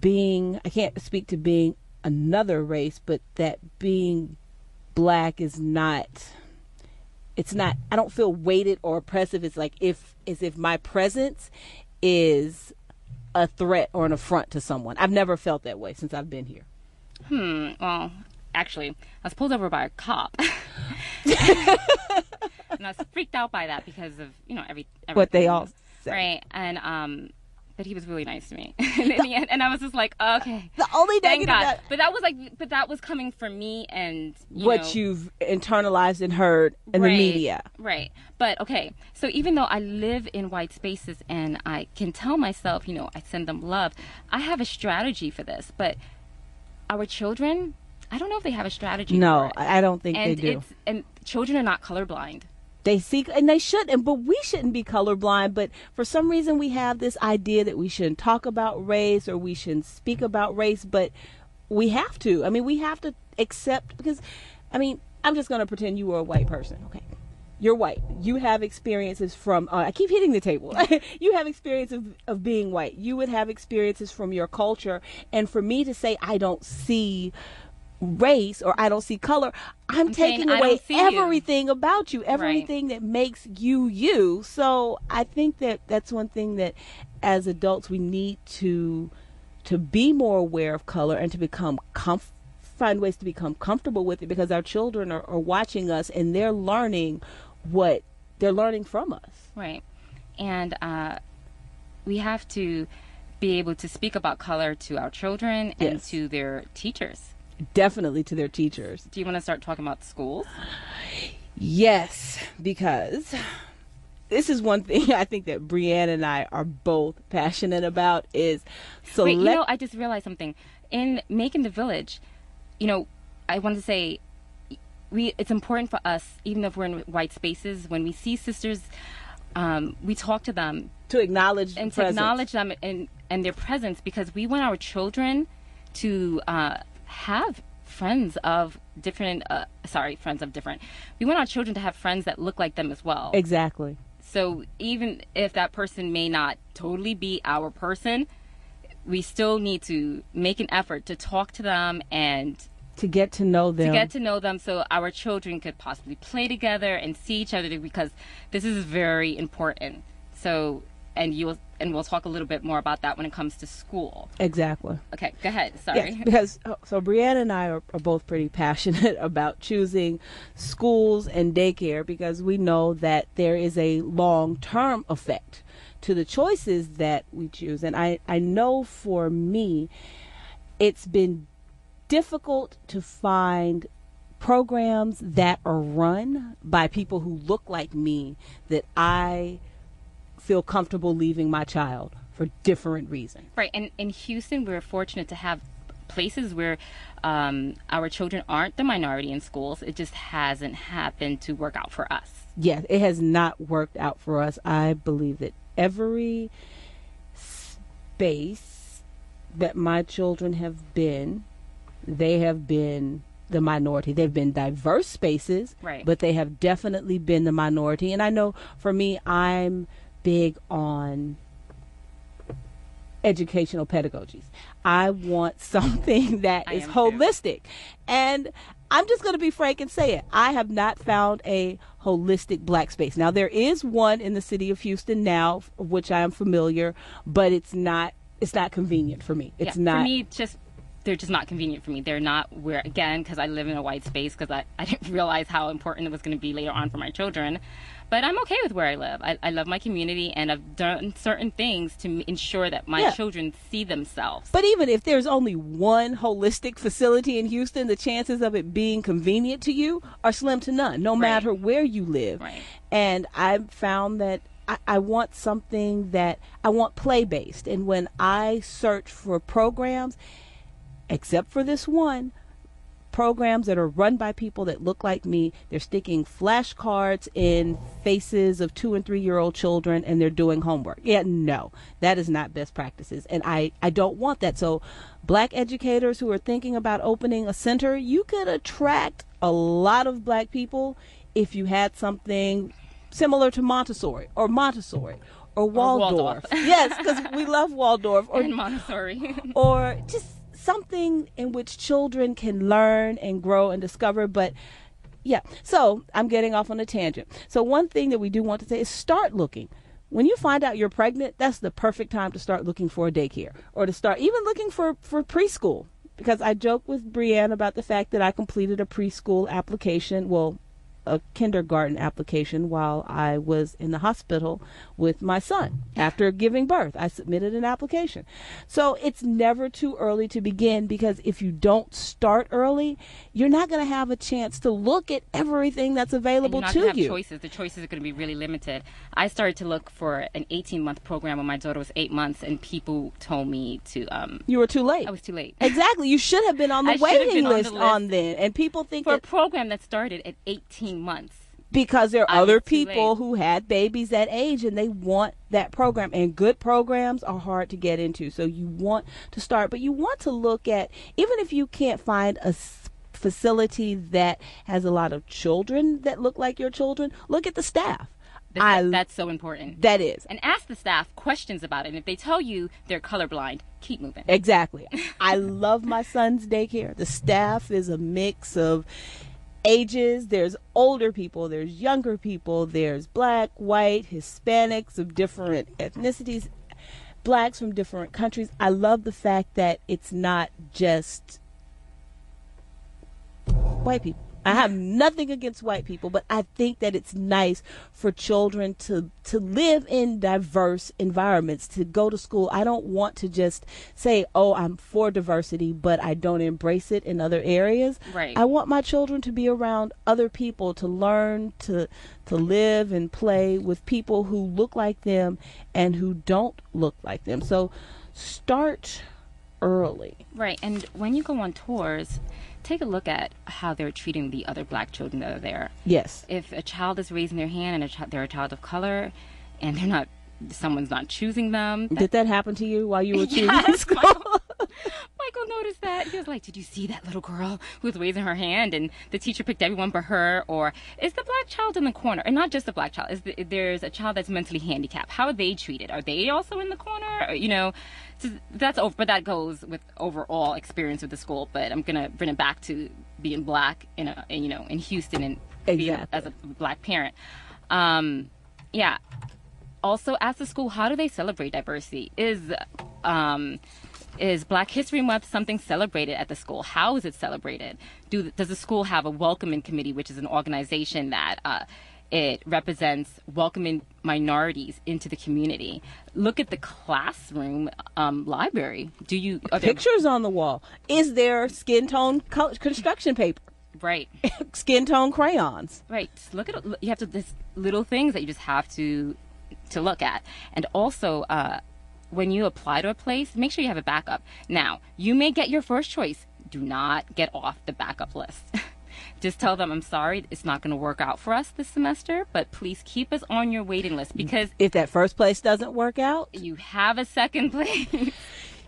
being, I can't speak to being another race, but that being black is not it's not i don't feel weighted or oppressive it's like if as if my presence is a threat or an affront to someone i've never felt that way since i've been here Hmm. Well, actually, I was pulled over by a cop. and I was freaked out by that because of, you know, every, what they all say Right. And, um, but he was really nice to me in the end. And I was just like, okay. the only Thank God. that- But that was like, but that was coming from me and you what know, you've internalized and heard in Right, the media Right. But okay, so even though I live in white spaces and I can tell myself, you know, I send them love, I have a strategy for this. But our children, I don't know if they have a strategy. no i don't think and they do and children are not colorblind. They see and they shouldn't but we shouldn't be colorblind but for some reason we have this idea that we shouldn't talk about race or we shouldn't speak about race but we have to. I mean we have to accept because i mean i'm just going to pretend you were a white person okay? You're white. You have experiences from uh, i keep hitting the table. You have experiences of, of being white. You would have experiences from your culture. And for me to say i don't see race or I don't see color, I'm, I'm taking I away don't you. everything about you, everything that makes you you. So I think that that's one thing that as adults we need to to be more aware of color and to become comf- find ways to become comfortable with it because our children are, are watching us and they're learning what they're learning from us. Right. And uh, we have to be able to speak about color to our children and Yes. to their teachers. Definitely to their teachers. Do you want to start talking about schools? Yes, because this is one thing I think that Brianne and I are both passionate about is select. Wait, you know, I just realized something. In making the village, you know, I want to say we it's important for us, even if we're in white spaces, when we see sisters, um, we talk to them to acknowledge and to presence. acknowledge them and, and their presence because we want our children to uh, have friends of different uh, sorry friends of different we want our children to have friends that look like them as well exactly. so even if that person may not totally be our person we still need to make an effort to talk to them and To get to know them. to get to know them so our children could possibly play together and see each other because this is very important so and you'll and we'll talk a little bit more about that when it comes to school exactly. okay go ahead sorry Yes, because oh, so Brianne and I are, are both pretty passionate about choosing schools and daycare because we know that there is a long term effect to the choices that we choose. And I, I know for me, it's been difficult to find programs that are run by people who look like me that I feel comfortable leaving my child for different reasons. Right, and in Houston, we're fortunate to have places where um, our children aren't the minority in schools. It just hasn't happened to work out for us. yes, it has not worked out for us. I believe that every space that my children have been, they have been the minority. They've been diverse spaces, Right. but they have definitely been the minority. And I know for me, I'm big on educational pedagogies. I want something that I is am too. holistic. And I'm just going to be frank and say it. I have not found a holistic black space. Now, there is one in the city of Houston now, of which I am familiar, but it's not. It's not convenient for me. It's yeah, not. for me. Just they're just not convenient for me. They're not where again because I live in a white space because I, I didn't realize how important it was going to be later on for my children. But I'm okay with where I live. I, I love my community and I've done certain things to ensure that my Yeah. children see themselves. But even if there's only one holistic facility in Houston, the chances of it being convenient to you are slim to none, no Right. matter where you live. Right. And I've found that I, I want something that I want play based. And when I search for programs, except for this one, programs that are run by people that look like me. They're sticking flashcards in faces of two and three year old children and they're doing homework. Yeah, no, that is not best practices. And I, I don't want that. So, black educators who are thinking about opening a center, you could attract a lot of black people if you had something similar to Montessori or Montessori. Or Waldorf. Waldorf. yes, because we love Waldorf. Or and Montessori. or just something in which children can learn and grow and discover. But yeah, so I'm getting off on a tangent. So, one thing that we do want to say is start looking. When you find out you're pregnant, that's the perfect time to start looking for a daycare or to start even looking for, for preschool. Because I joke with Brienne about the fact that I completed a preschool application. Well, a kindergarten application while I was in the hospital with my son. After giving birth, I submitted an application. So it's never too early to begin because if you don't start early, you're not going to have a chance to look at everything that's And available you're not to have you. choices. The choices are going to be really limited. I started to look for an 18 month program when my daughter was eight months, and people told me to. Um, You were too late. I was too late. Exactly. You should have been on the I waiting been on the list list. on then. And people think for a program that started at 18 months. because there are I other people who had babies that age and they want that program and good programs are hard to get into so you want to start but you want to look at even if you can't find a facility that has a lot of children that look like your children look at the staff I, that's so important. that is and ask the staff questions about it. And if they tell you they're colorblind, keep moving. Exactly. I love my son's daycare. The staff is a mix of ages. There's older people, there's younger people, there's black, white, Hispanics of different ethnicities, blacks from different countries. I love the fact that it's not just white people. I have nothing against white people, but I think that it's nice for children to to live in diverse environments, to go to school. I don't want to just say, "Oh, I'm for diversity," but I don't embrace it in other areas. Right. I want my children to be around other people, to learn to to live and play with people who look like them and who don't look like them. So start early. Right. And when you go on tours, take a look at how they're treating the other black children that are there. Yes. If a child is raising their hand and a chi- they're a child of color, and they're not, someone's not choosing them. that- Did that happen to you while you were choosing Yes, school? Michael, Michael noticed that. He was like, Did you see that little girl who was raising her hand and the teacher picked everyone but her? Or is the black child in the corner? And not just the black child, is the, there's a child that's mentally handicapped. How are they treated? Are they also in the corner? Or, you know, so that's over, but that goes with overall experience with the school. But I'm to bring it back to being black in a, in, you know, in Houston and being Exactly. as a black parent. Um, yeah, also ask the school how do they celebrate diversity is um is black history month something celebrated at the school how is it celebrated do does the school have a welcoming committee which is an organization that uh it represents welcoming minorities into the community. Look at the classroom um, library. Do you are there- Pictures on the wall. Is there skin tone co- construction paper? right? Skin tone crayons? Right. Just Look at you have to this little things that you just have to to look at, and also uh, when you apply to a place, make sure you have a backup. Now, you may get your first choice. Do not get off the backup list. just tell them, "I'm sorry, it's not going to work out for us this semester, but please keep us on your waiting list because If that first place doesn't work out, you have a second place."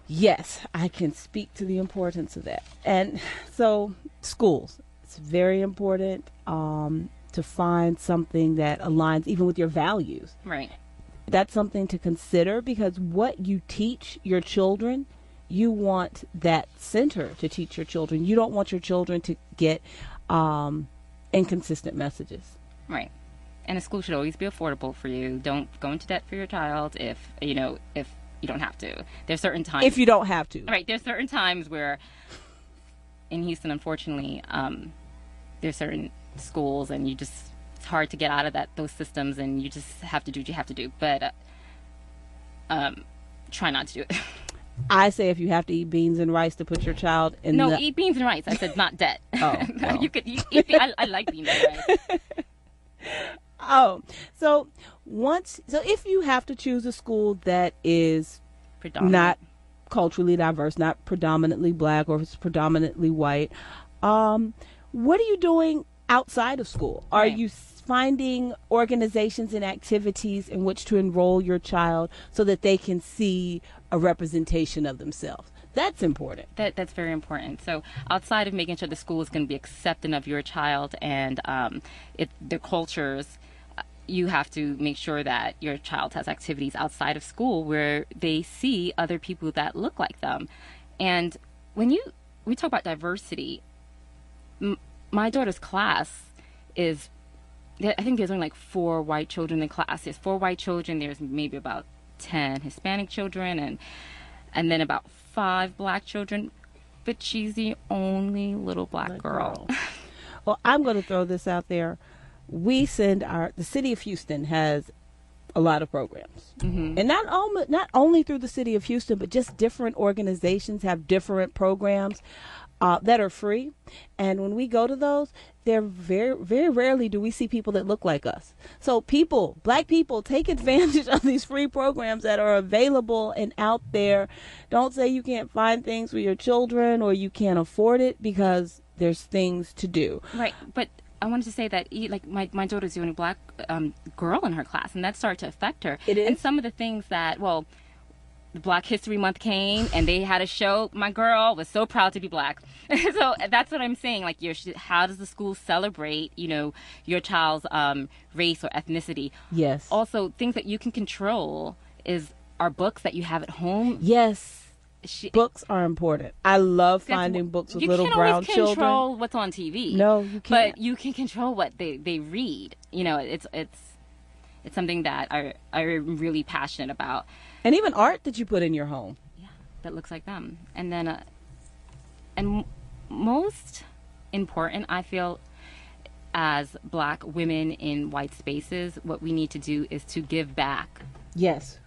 Yes, I can speak to the importance of that. And so, schools, it's very important um, to find something that aligns even with your values. right. That's something to consider because what you teach your children, you want that center to teach your children. You don't want your children to get um, inconsistent messages. Right. And a school should always be affordable for you. Don't go into debt for your child if you know if you don't have to. There's certain times If you don't have to. right. There's certain times where in Houston, unfortunately, um, there's certain schools and you just it's hard to get out of that those systems and you just have to do what you have to do. But uh, um, try not to do it. I say if you have to eat beans and rice to put your child in the no, the eat beans and rice. I said not debt. Oh, well. you could eat, eat I, I like beans and rice. Oh, so once, so if you have to choose a school that is Predominant. not culturally diverse, not predominantly black or if it's predominantly white, um, what are you doing outside of school? Are Right. you finding organizations and activities in which to enroll your child so that they can see a representation of themselves? That's important. That that's very important. So outside of making sure the school is going to be accepting of your child and um, it, their cultures, uh, you have to make sure that your child has activities outside of school where they see other people that look like them. And when you we talk about diversity, m- my daughter's class is I think there's only like four white children in class. There's four white children. There's maybe about ten Hispanic children, and and then about five black children. But she's the only little black girl. Well, I'm going to throw this out there. We send our the city of Houston has a lot of programs, mm-hmm. and not only not only through the city of Houston, but just different organizations have different programs uh, that are free. And when we go to those, they're very very rarely do we see people that look like us. So people, black people, take advantage of these free programs that are available and out there. Don't say you can't find things for your children or you can't afford it because there's things to do. Right, but I wanted to say that like my my daughter's the only black um, girl in her class, and that started to affect her. It And some of the things that well. The Black History Month came and they had a show. My girl was so proud to be black. so that's what I'm saying. Like, your, how does the school celebrate, you know, your child's um, race or ethnicity? Yes. Also, things that you can control is our books that you have at home. yes. She, Books are important. I love finding books with you little can't brown children. control what's on TV. No, you can't. But you can control what they, they read. You know, it's it's it's something that I I'm really passionate about. And even art that you put in your home. Yeah, that looks like them. And then, uh, and m- most important, I feel, as Black women in white spaces, what we need to do is to give back. Yes.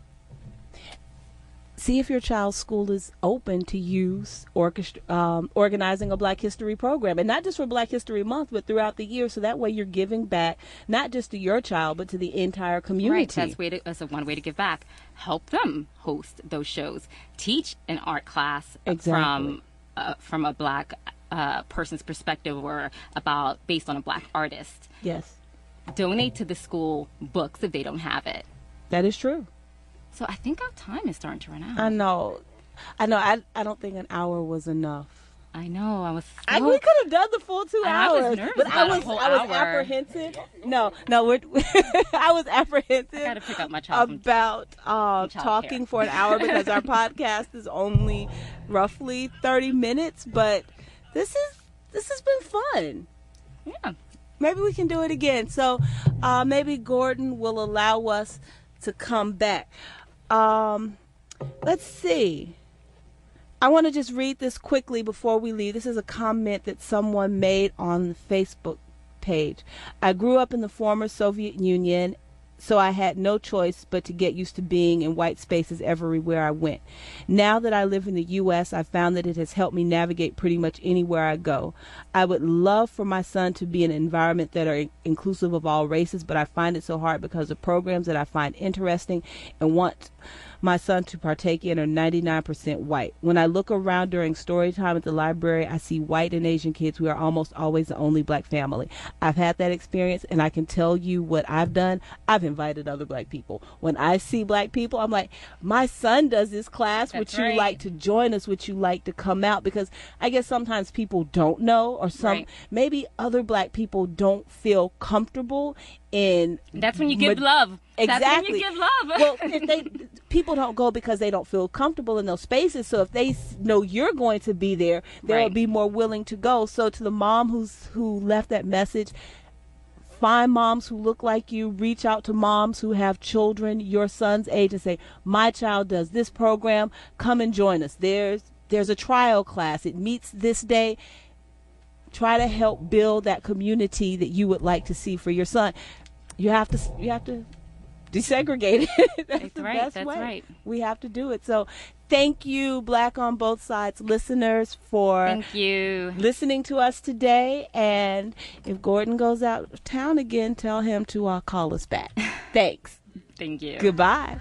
See if your child's school is open to use orchestra, um, organizing a Black History program, and not just for Black History Month, but throughout the year. So that way, you're giving back not just to your child, but to the entire community. Right, that's way to, that's a one way to give back. Help them host those shows. Teach an art class Exactly. from uh, from a black uh, person's perspective or about based on a black artist. yes, Donate to the school books if they don't have it. that is true. So I think our time is starting to run out. I know, I know. I I don't think an hour was enough. I know. I was. I, we could have done the full two I was hours, nervous but I was I was hour. apprehensive. No, no, we're, I was apprehensive. I gotta pick up my child about uh, talking for an hour because our podcast is only roughly thirty minutes. But this is this has been fun. yeah. Maybe we can do it again. So uh, maybe Gordon will allow us to come back. Um, let's see. I want to just read this quickly before we leave. This is a comment that someone made on the Facebook page. I grew up in the former Soviet Union, so I had no choice but to get used to being in white spaces everywhere I went. Now that I live in the U.S., I found that it has helped me navigate pretty much anywhere I go. I would love for my son to be in an environment that are inclusive of all races, but I find it so hard because the programs that I find interesting and want my son to partake in are 99% white. When I look around during story time at the library, I see white and Asian kids. We are almost always the only black family. I've had that experience, and I can tell you what I've done. I've invited other black people. When I see black people, I'm like, my son does this class. would you right. like to join us? Would you like to come out? Because I guess sometimes people don't know, or some Right. maybe other black people don't feel comfortable in That's when you give ma- love. Exactly. That's when you give love. well, if they people don't go because they don't feel comfortable in those spaces. So if they know you're going to be there, they'll Right. be more willing to go. So to the mom who's who left that message, find moms who look like you. Reach out to moms who have children your son's age and say, "My child does this program. Come and join us." There's there's a trial class. It meets this day try to help build that community that you would like to see for your son. You have to you have to desegregate it. that's That's the right, best that's way. right. We have to do it. So thank you, Black on Both Sides listeners, for Thank you. listening to us today. And if Gordon goes out of town again, tell him to uh, call us back. Thanks. Thank you. Goodbye.